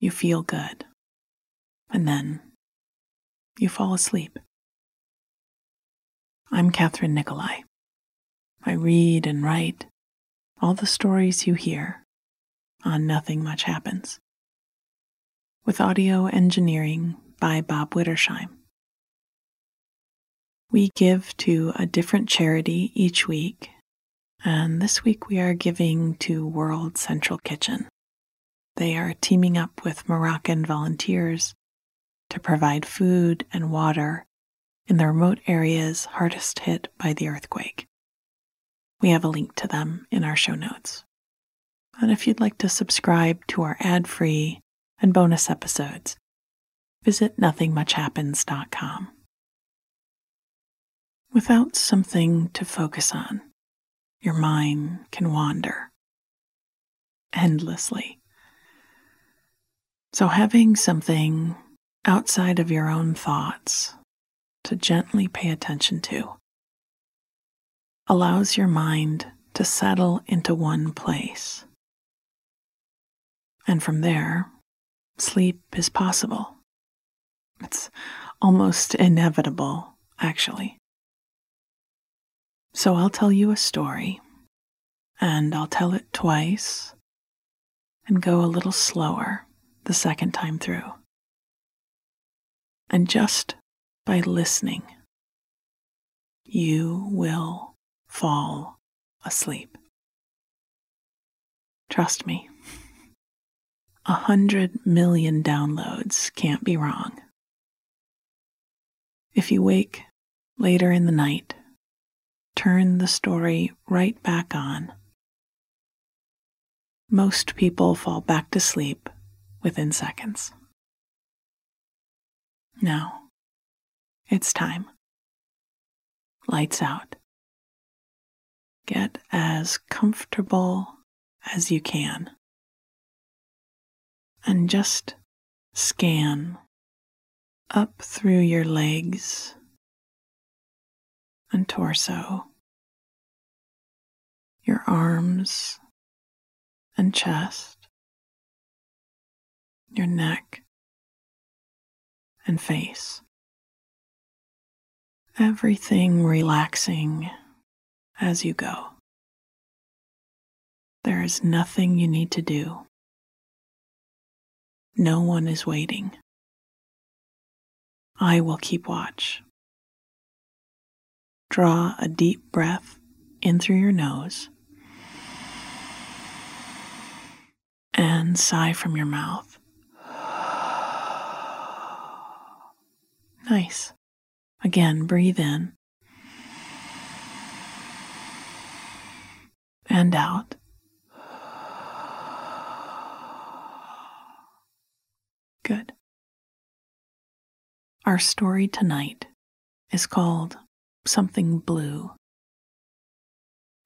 You feel good, and then you fall asleep. I'm Kathryn Nicolai. I read and write all the stories you hear on Nothing Much Happens, with audio engineering by Bob Wittersheim. We give to a different charity each week, and this week we are giving to World Central Kitchen. They are teaming up with Moroccan volunteers to provide food and water in the remote areas hardest hit by the earthquake. We have a link to them in our show notes. And if you'd like to subscribe to our ad free and bonus episodes, visit nothingmuchhappens.com. Without something to focus on, your mind can wander endlessly. So, having something outside of your own thoughts to gently pay attention to allows your mind to settle into one place. And from there, sleep is possible. It's almost inevitable, actually. So I'll tell you a story, and I'll tell it twice and go a little slower the second time through. And just by listening, you will fall asleep. Trust me, a hundred million downloads can't be wrong. If you wake later in the night, turn the story right back on. Most people fall back to sleep within seconds. Now, it's time. Lights out. Get as comfortable as you can. And just scan up through your legs and torso, your arms and chest, your neck and face. Everything relaxing as you go. There is nothing you need to do. No one is waiting. I will keep watch. Draw a deep breath in through your nose and sigh from your mouth. Again, breathe in and out. Good. Our story tonight is called Something Blue,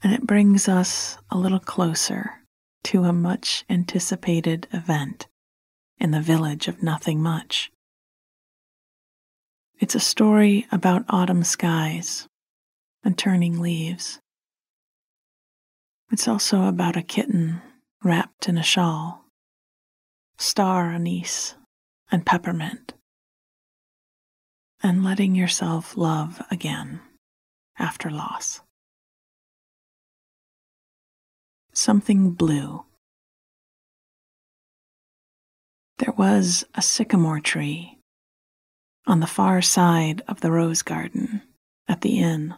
and it brings us a little closer to a much anticipated event in the village of Nothing Much It's a story about autumn skies and turning leaves. It's also about a kitten wrapped in a shawl, star anise, and peppermint, and letting yourself love again after loss. Something blue. There was a sycamore tree on the far side of the rose garden at the inn.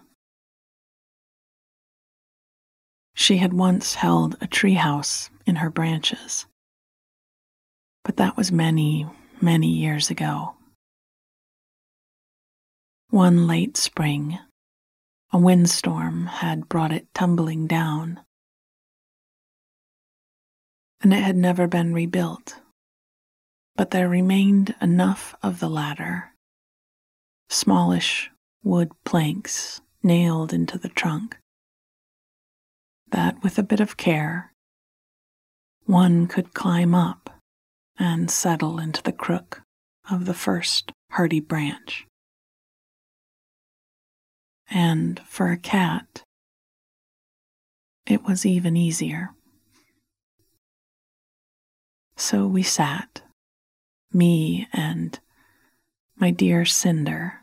She had once held a treehouse in her branches, but that was many, many years ago. One late spring, a windstorm had brought it tumbling down, and it had never been rebuilt. But there remained enough of the ladder smallish wood planks nailed into the trunk. That, with a bit of care, one could climb up and settle into the crook of the first hardy branch. And for a cat, it was even easier. So we sat, me and my dear Cinder,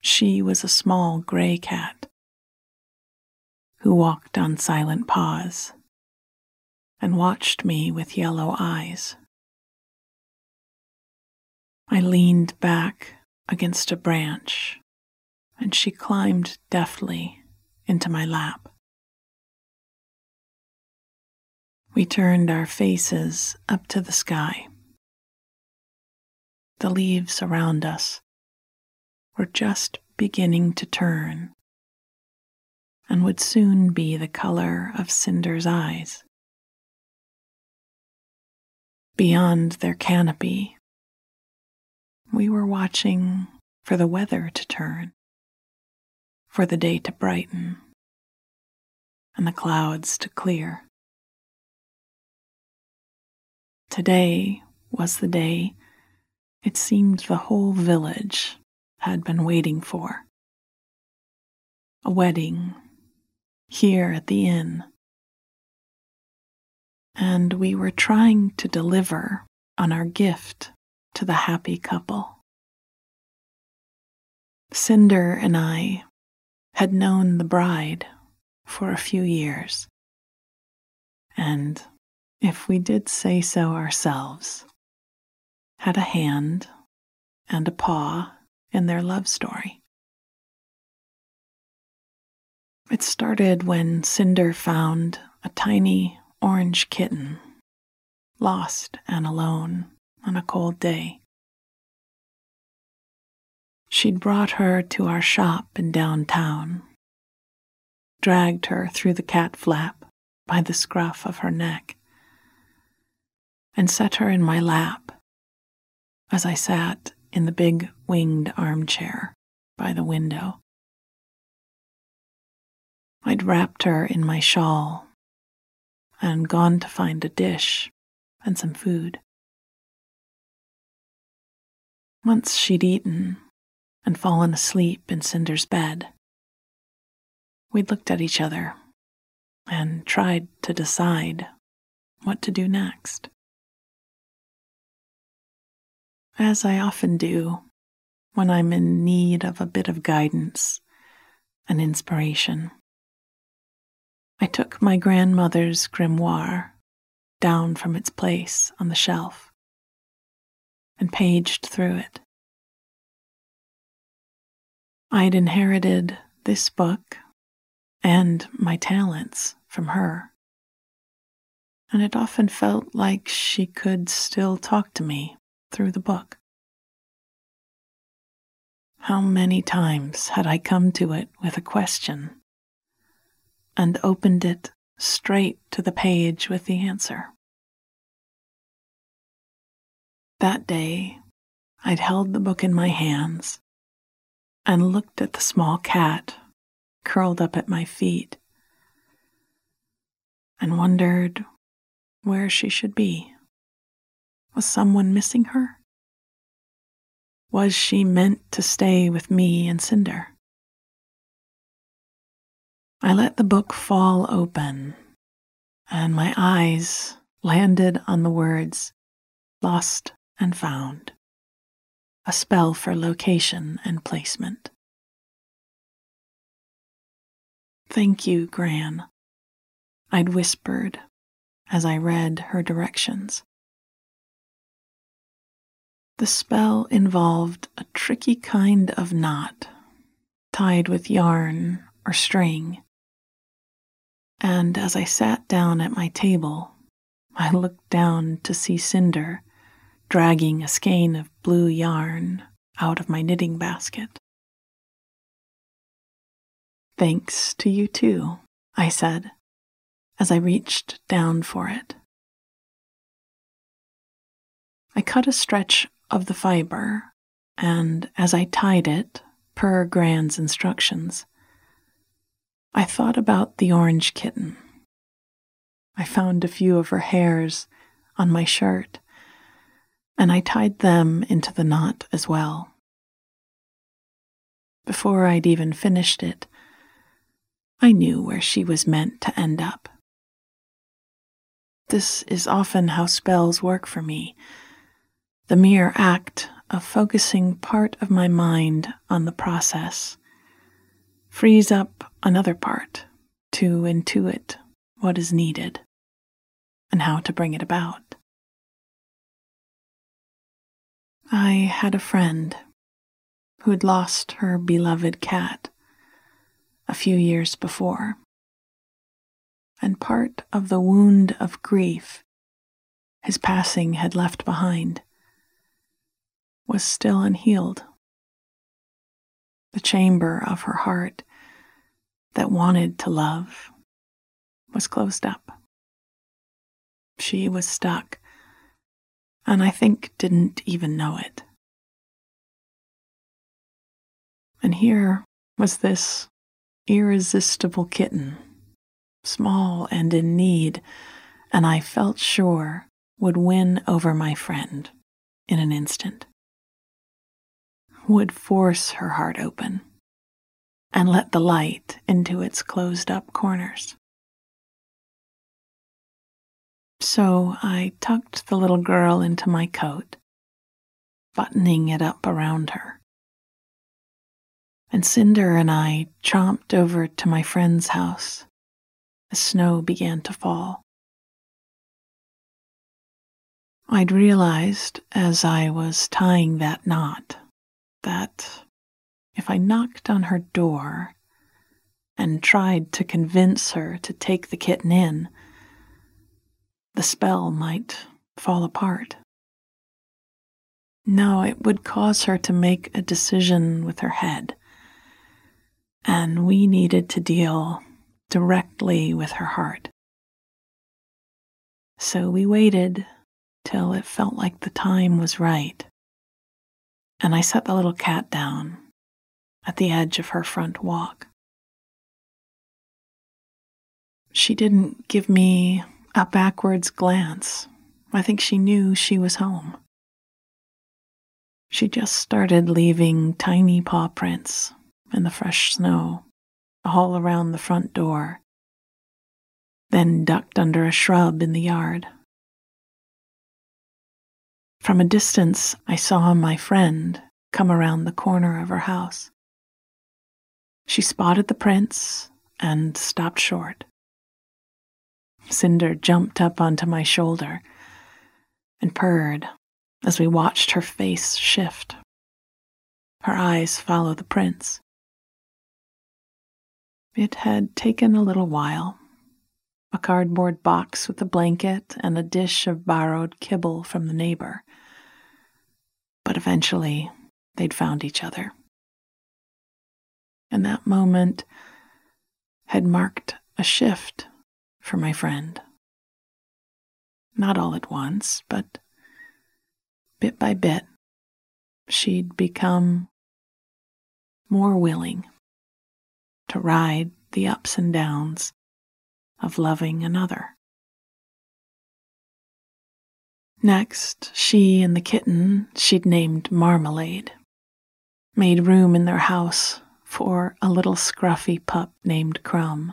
she was a small gray cat who walked on silent paws and watched me with yellow eyes. I leaned back against a branch and she climbed deftly into my lap. We turned our faces up to the sky. The leaves around us were just beginning to turn and would soon be the color of Cinder's eyes. Beyond their canopy, we were watching for the weather to turn, for the day to brighten, and the clouds to clear. Today was the day it seemed the whole village had been waiting for. A wedding here at the inn. And we were trying to deliver on our gift to the happy couple. Cinder and I had known the bride for a few years. And if we did say so ourselves, had a hand and a paw in their love story. It started when Cinder found a tiny orange kitten, lost and alone on a cold day. She'd brought her to our shop in downtown, dragged her through the cat flap by the scruff of her neck, and set her in my lap as I sat in the big winged armchair by the window. I'd wrapped her in my shawl and gone to find a dish and some food. Once she'd eaten and fallen asleep in Cinder's bed, we'd looked at each other and tried to decide what to do next as I often do when I'm in need of a bit of guidance and inspiration. I took my grandmother's grimoire down from its place on the shelf and paged through it. I'd inherited this book and my talents from her, and it often felt like she could still talk to me through the book. How many times had I come to it with a question and opened it straight to the page with the answer? That day, I'd held the book in my hands and looked at the small cat curled up at my feet and wondered where she should be. Was someone missing her? Was she meant to stay with me and Cinder? I let the book fall open, and my eyes landed on the words lost and found, a spell for location and placement. Thank you, Gran, I'd whispered as I read her directions. The spell involved a tricky kind of knot tied with yarn or string. And as I sat down at my table, I looked down to see Cinder dragging a skein of blue yarn out of my knitting basket. Thanks to you too, I said as I reached down for it. I cut a stretch of the fiber, and as I tied it, per Gran's instructions, I thought about the orange kitten. I found a few of her hairs on my shirt, and I tied them into the knot as well. Before I'd even finished it, I knew where she was meant to end up. This is often how spells work for me. The mere act of focusing part of my mind on the process frees up another part to intuit what is needed and how to bring it about. I had a friend who had lost her beloved cat a few years before and part of the wound of grief his passing had left behind was still unhealed. The chamber of her heart that wanted to love was closed up. She was stuck, and I think didn't even know it. And here was this irresistible kitten small and in need, and I felt sure would win over my friend in an instant. Would force her heart open and let the light into its closed up corners. So I tucked the little girl into my coat, buttoning it up around her. And Cinder and I chomped over to my friend's house as snow began to fall. I'd realized as I was tying that knot that if I knocked on her door and tried to convince her to take the kitten in, the spell might fall apart. No, it would cause her to make a decision with her head, and we needed to deal directly with her heart. So we waited till it felt like the time was right, and I set the little cat down at the edge of her front walk. She didn't give me a backwards glance. I think she knew she was home. She just started leaving tiny paw prints in the fresh snow all around the front door, then ducked under a shrub in the yard. From a distance, I saw my friend come around the corner of her house. She spotted the prints and stopped short. Cinder jumped up onto my shoulder and purred as we watched her face shift. Her eyes follow the prints. It had taken a little while. A cardboard box with a blanket and a dish of borrowed kibble from the neighbor. But eventually, they'd found each other. And that moment had marked a shift for my friend. Not all at once, but bit by bit, she'd become more willing to ride the ups and downs of loving another. Next, she and the kitten she'd named Marmalade made room in their house for a little scruffy pup named Crumb.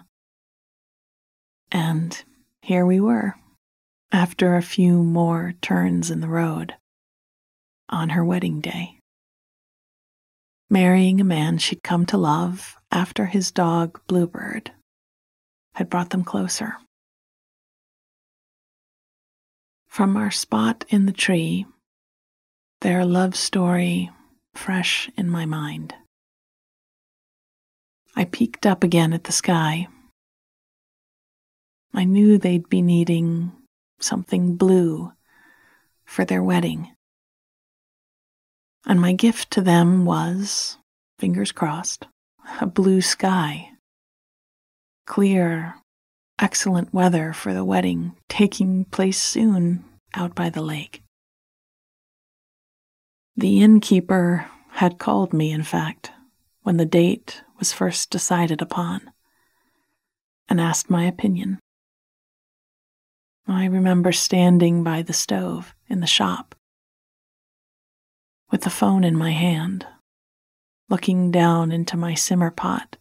And here we were, after a few more turns in the road, on her wedding day. Marrying a man she'd come to love after his dog Bluebird had brought them closer. From our spot in the tree, their love story fresh in my mind. I peeked up again at the sky. I knew they'd be needing something blue for their wedding. And my gift to them was, fingers crossed, a blue sky. Clear, excellent weather for the wedding taking place soon out by the lake. The innkeeper had called me, in fact, when the date was first decided upon, and asked my opinion. I remember standing by the stove in the shop with the phone in my hand, looking down into my simmer pot,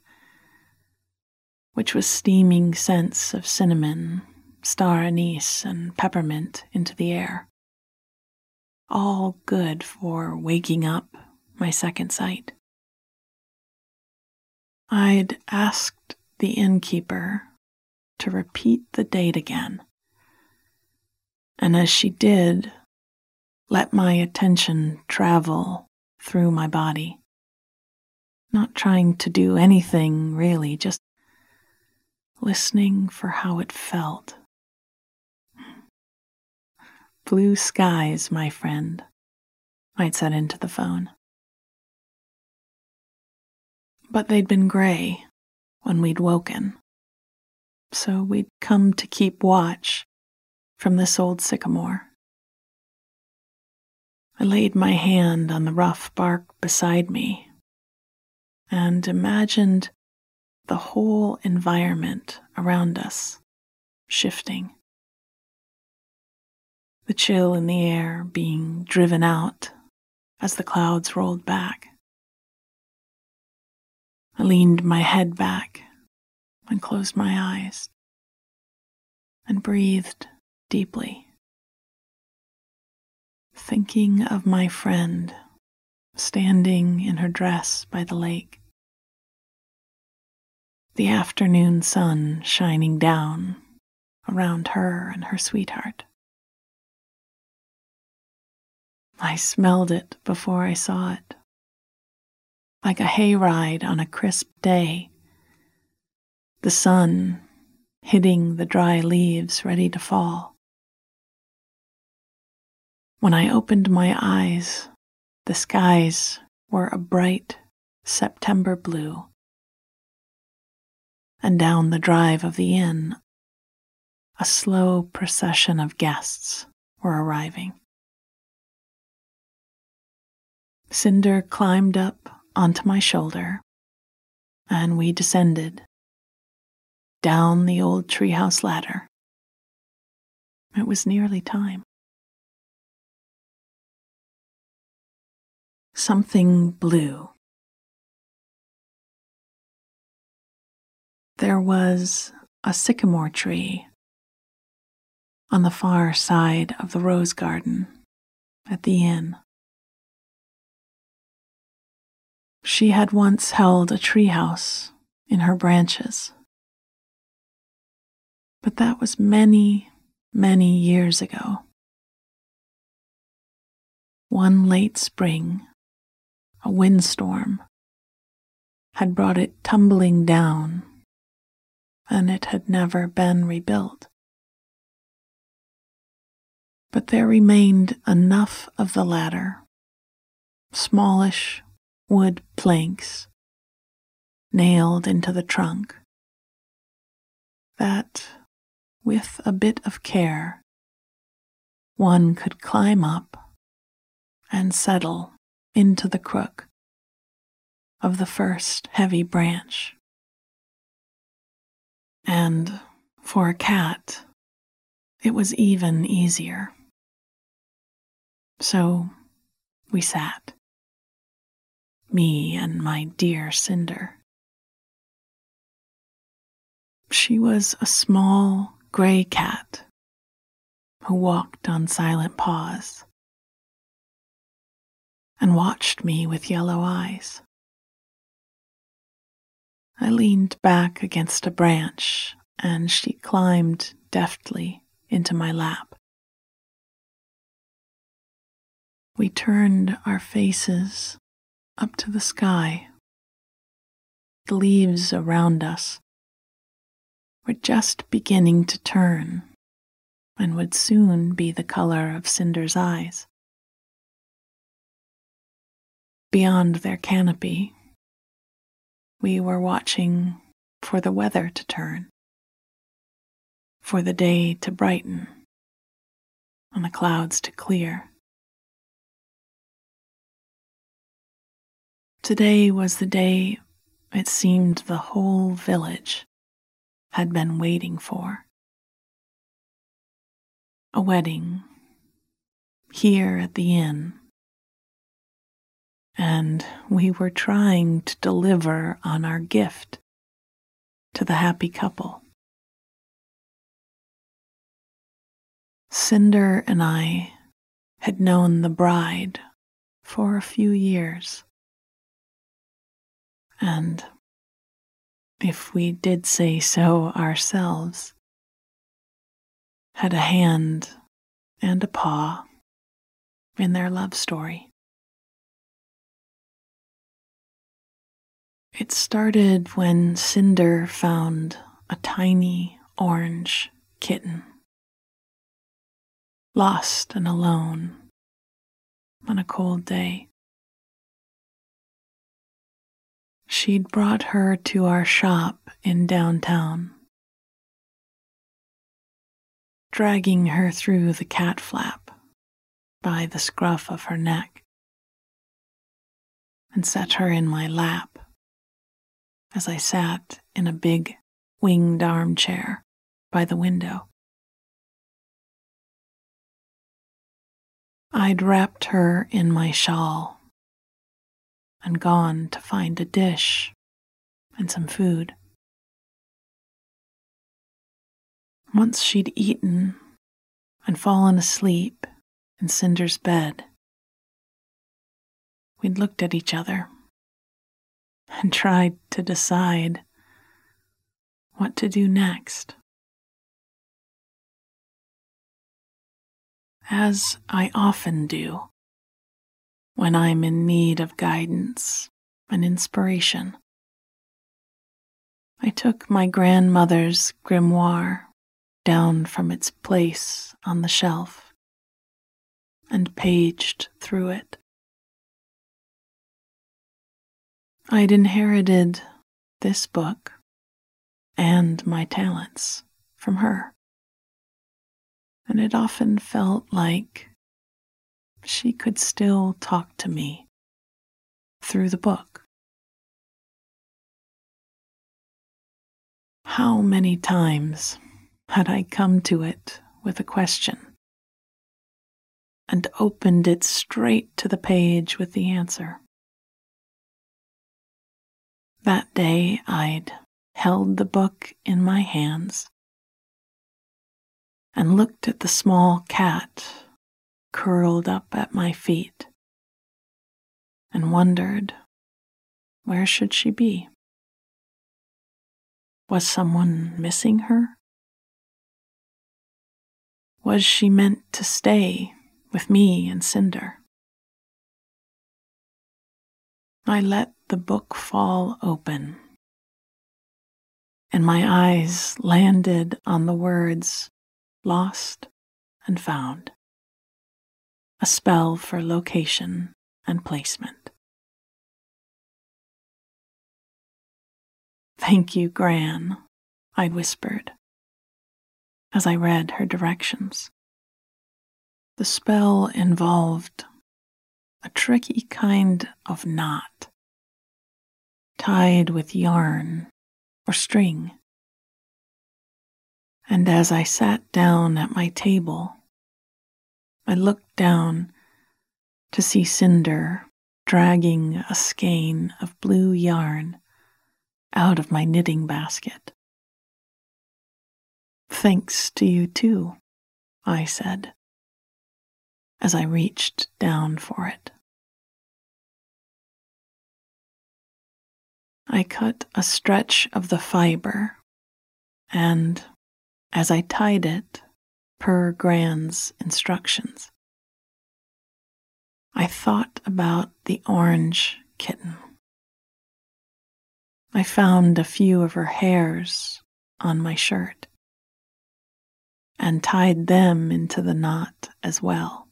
which was steaming scents of cinnamon, star anise, and peppermint into the air. All good for waking up my second sight. I'd asked the innkeeper to repeat the date again and as she did, let my attention travel through my body. Not trying to do anything really, just listening for how it felt. Blue skies, my friend, I'd said into the phone. But they'd been gray when we'd woken, so we'd come to keep watch from this old sycamore. I laid my hand on the rough bark beside me and imagined the whole environment around us shifting. The chill in the air being driven out as the clouds rolled back. I leaned my head back and closed my eyes and breathed deeply, thinking of my friend standing in her dress by the lake, the afternoon sun shining down around her and her sweetheart. I smelled it before I saw it, like a hayride on a crisp day. The sun hitting the dry leaves ready to fall. When I opened my eyes, the skies were a bright September blue. And down the drive of the inn, a slow procession of guests were arriving. Cinder climbed up onto my shoulder, and we descended down the old treehouse ladder. It was nearly time. something blue. There was a sycamore tree on the far side of the rose garden at the inn. She had once held a treehouse in her branches, but that was many, many years ago. One late spring, a windstorm, had brought it tumbling down, and it had never been rebuilt. But there remained enough of the ladder, smallish wood planks nailed into the trunk, that, with a bit of care, one could climb up and settle into the crook of the first heavy branch. And for a cat, it was even easier. So we sat, me and my dear Cinder. She was a small gray cat who walked on silent paws and watched me with yellow eyes. I leaned back against a branch and she climbed deftly into my lap. We turned our faces up to the sky. The leaves around us were just beginning to turn and would soon be the color of Cinder's eyes. Beyond their canopy, we were watching for the weather to turn, for the day to brighten, and the clouds to clear. Today was the day it seemed the whole village had been waiting for. A wedding here at the inn. And we were trying to deliver on our gift to the happy couple. Cinder and I had known the bride for a few years. And if we did say so ourselves, had a hand and a paw in their love story. It started when Cinder found a tiny orange kitten, lost and alone on a cold day. She'd brought her to our shop in downtown, dragging her through the cat flap by the scruff of her neck, and set her in my lap as I sat in a big winged armchair by the window. I'd wrapped her in my shawl and gone to find a dish and some food. Once she'd eaten and fallen asleep in Cinder's bed, we'd looked at each other and tried to decide what to do next. As I often do when I'm in need of guidance and inspiration. I took my grandmother's grimoire down from its place on the shelf and paged through it. I'd inherited this book and my talents from her, and it often felt like she could still talk to me through the book. How many times had I come to it with a question and opened it straight to the page with the answer? That day I'd held the book in my hands and looked at the small cat curled up at my feet and wondered where should she be? Was someone missing her? Was she meant to stay with me and Cinder? I let the book fall open, and my eyes landed on the words lost and found a spell for location and placement. Thank you, Gran, I whispered as I read her directions. The spell involved a tricky kind of knot tied with yarn or string. And as I sat down at my table, I looked down to see Cinder dragging a skein of blue yarn out of my knitting basket. Thanks to you, too, I said as I reached down for it. I cut a stretch of the fiber, and as I tied it per Gran's instructions, I thought about the orange kitten. I found a few of her hairs on my shirt and tied them into the knot as well.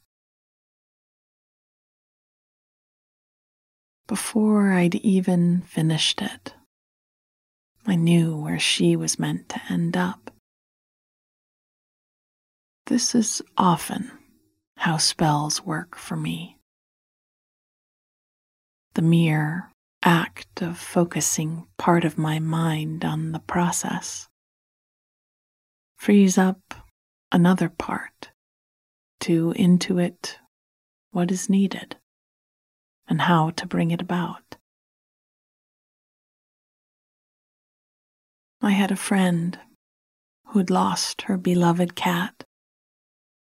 Before I'd even finished it, I knew where she was meant to end up. This is often how spells work for me. The mere act of focusing part of my mind on the process frees up another part to intuit what is needed and how to bring it about. I had a friend who had lost her beloved cat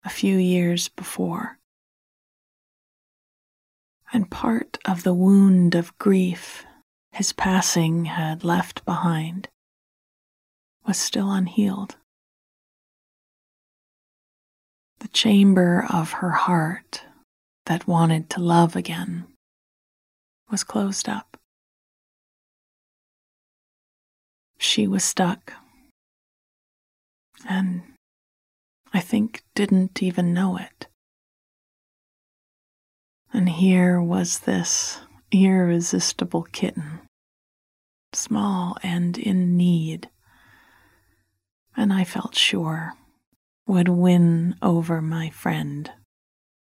a few years before. And part of the wound of grief his passing had left behind was still unhealed. The chamber of her heart that wanted to love again was closed up. She was stuck, and I think didn't even know it. And here was this irresistible kitten, small and in need, and I felt sure would win over my friend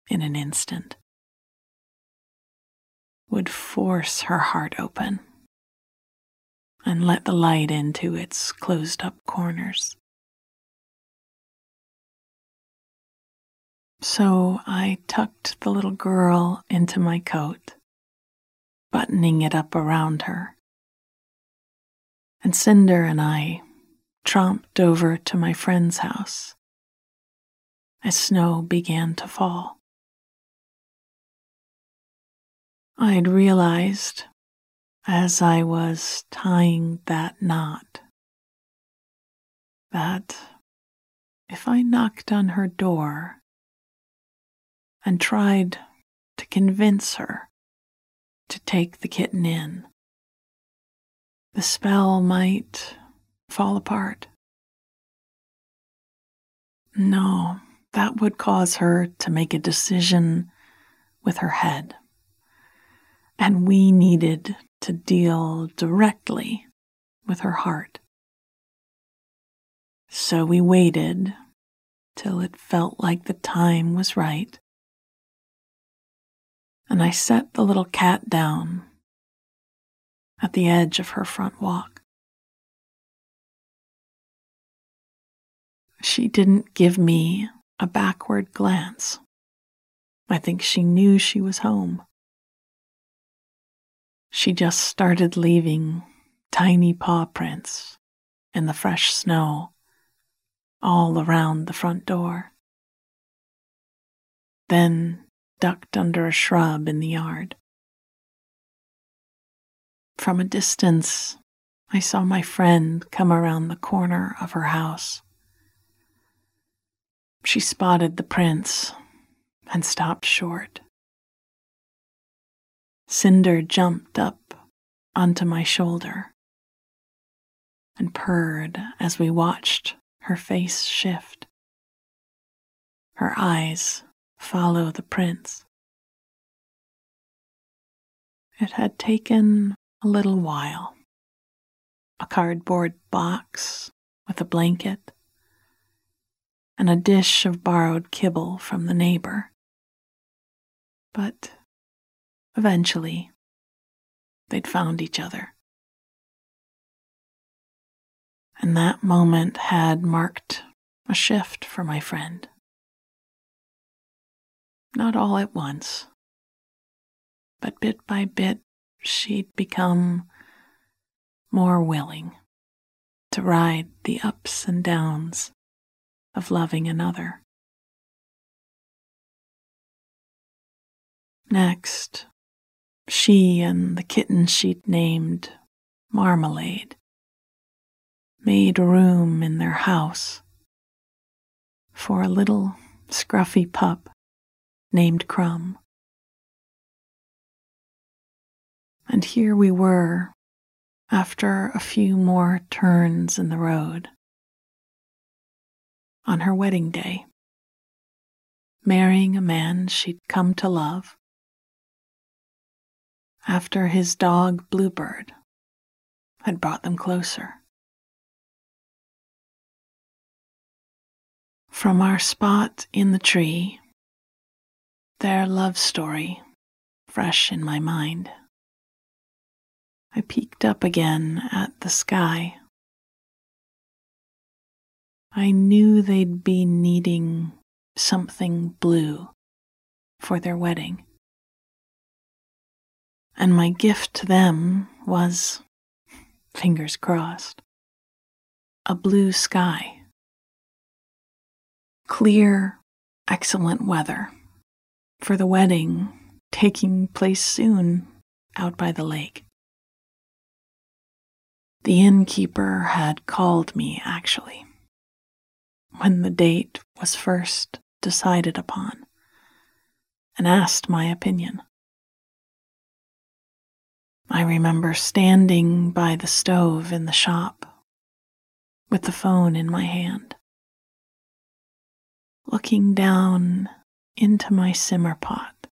in an instant would force her heart open and let the light into its closed up corners. So I tucked the little girl into my coat, buttoning it up around her. And Cinder and I tromped over to my friend's house as snow began to fall. I'd realized as I was tying that knot that if I knocked on her door and tried to convince her to take the kitten in, the spell might fall apart. No, that would cause her to make a decision with her head and we needed to deal directly with her heart. So we waited till it felt like the time was right. And I set the little cat down at the edge of her front walk. She didn't give me a backward glance. I think she knew she was home. She just started leaving tiny paw prints in the fresh snow all around the front door. Then ducked under a shrub in the yard. From a distance, I saw my friend come around the corner of her house. She spotted the prints and stopped short. Cinder jumped up onto my shoulder and purred as we watched her face shift. Her eyes follow the prints. It had taken a little while. A cardboard box with a blanket and a dish of borrowed kibble from the neighbor. But Eventually, they'd found each other. And that moment had marked a shift for my friend. Not all at once, but bit by bit she'd become more willing to ride the ups and downs of loving another. Next, she and the kitten she'd named Marmalade made room in their house for a little scruffy pup named Crumb. And here we were after a few more turns in the road on her wedding day, marrying a man she'd come to love after his dog Bluebird had brought them closer. From our spot in the tree, their love story fresh in my mind. I peeked up again at the sky. I knew they'd be needing something blue for their wedding. And my gift to them was, fingers crossed, a blue sky. Clear, excellent weather for the wedding taking place soon out by the lake. The innkeeper had called me, actually, when the date was first decided upon, and asked my opinion. I remember standing by the stove in the shop with the phone in my hand, looking down into my simmer pot,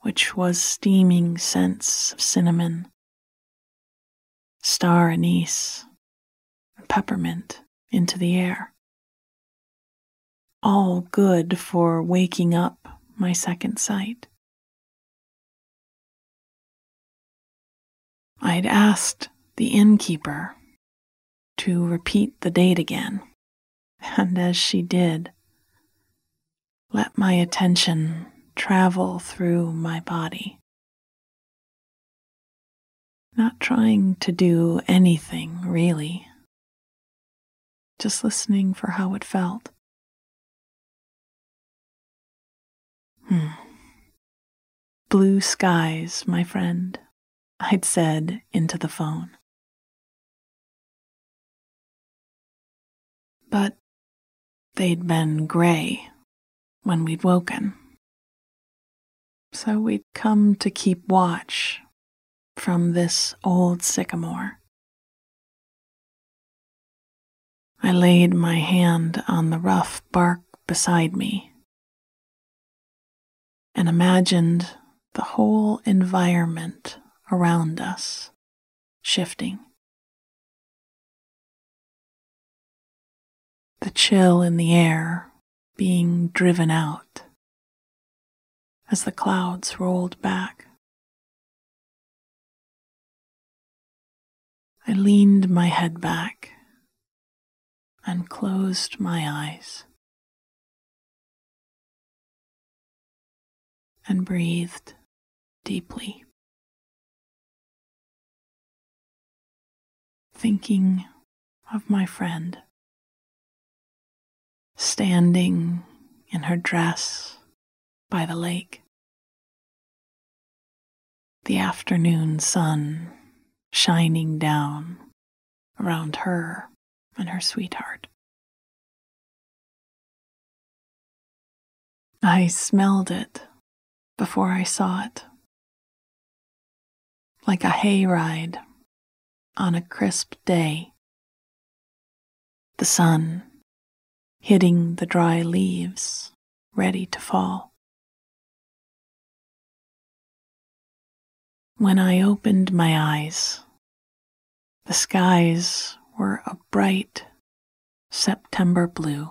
which was steaming scents of cinnamon, star anise, and peppermint into the air. All good for waking up my second sight. I'd asked the innkeeper to repeat the date again, and as she did, let my attention travel through my body. Not trying to do anything really, just listening for how it felt. Hmm. Blue skies, my friend. I'd said into the phone. But they'd been gray when we'd woken. So we'd come to keep watch from this old sycamore. I laid my hand on the rough bark beside me and imagined the whole environment around us, shifting. The chill in the air being driven out as the clouds rolled back. I leaned my head back and closed my eyes and breathed deeply. thinking of my friend standing in her dress by the lake. The afternoon sun shining down around her and her sweetheart. I smelled it before I saw it, like a hayride on a crisp day. The sun hitting the dry leaves ready to fall. When I opened my eyes, the skies were a bright September blue.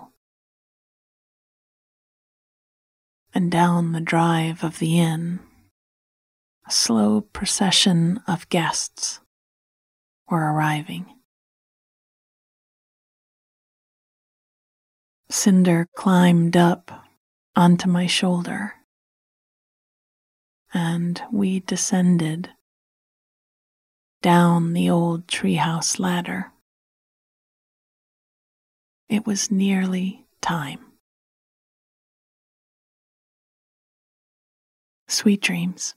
And down the drive of the inn, a slow procession of guests were arriving. Cinder climbed up onto my shoulder and we descended down the old treehouse ladder. It was nearly time. Sweet dreams.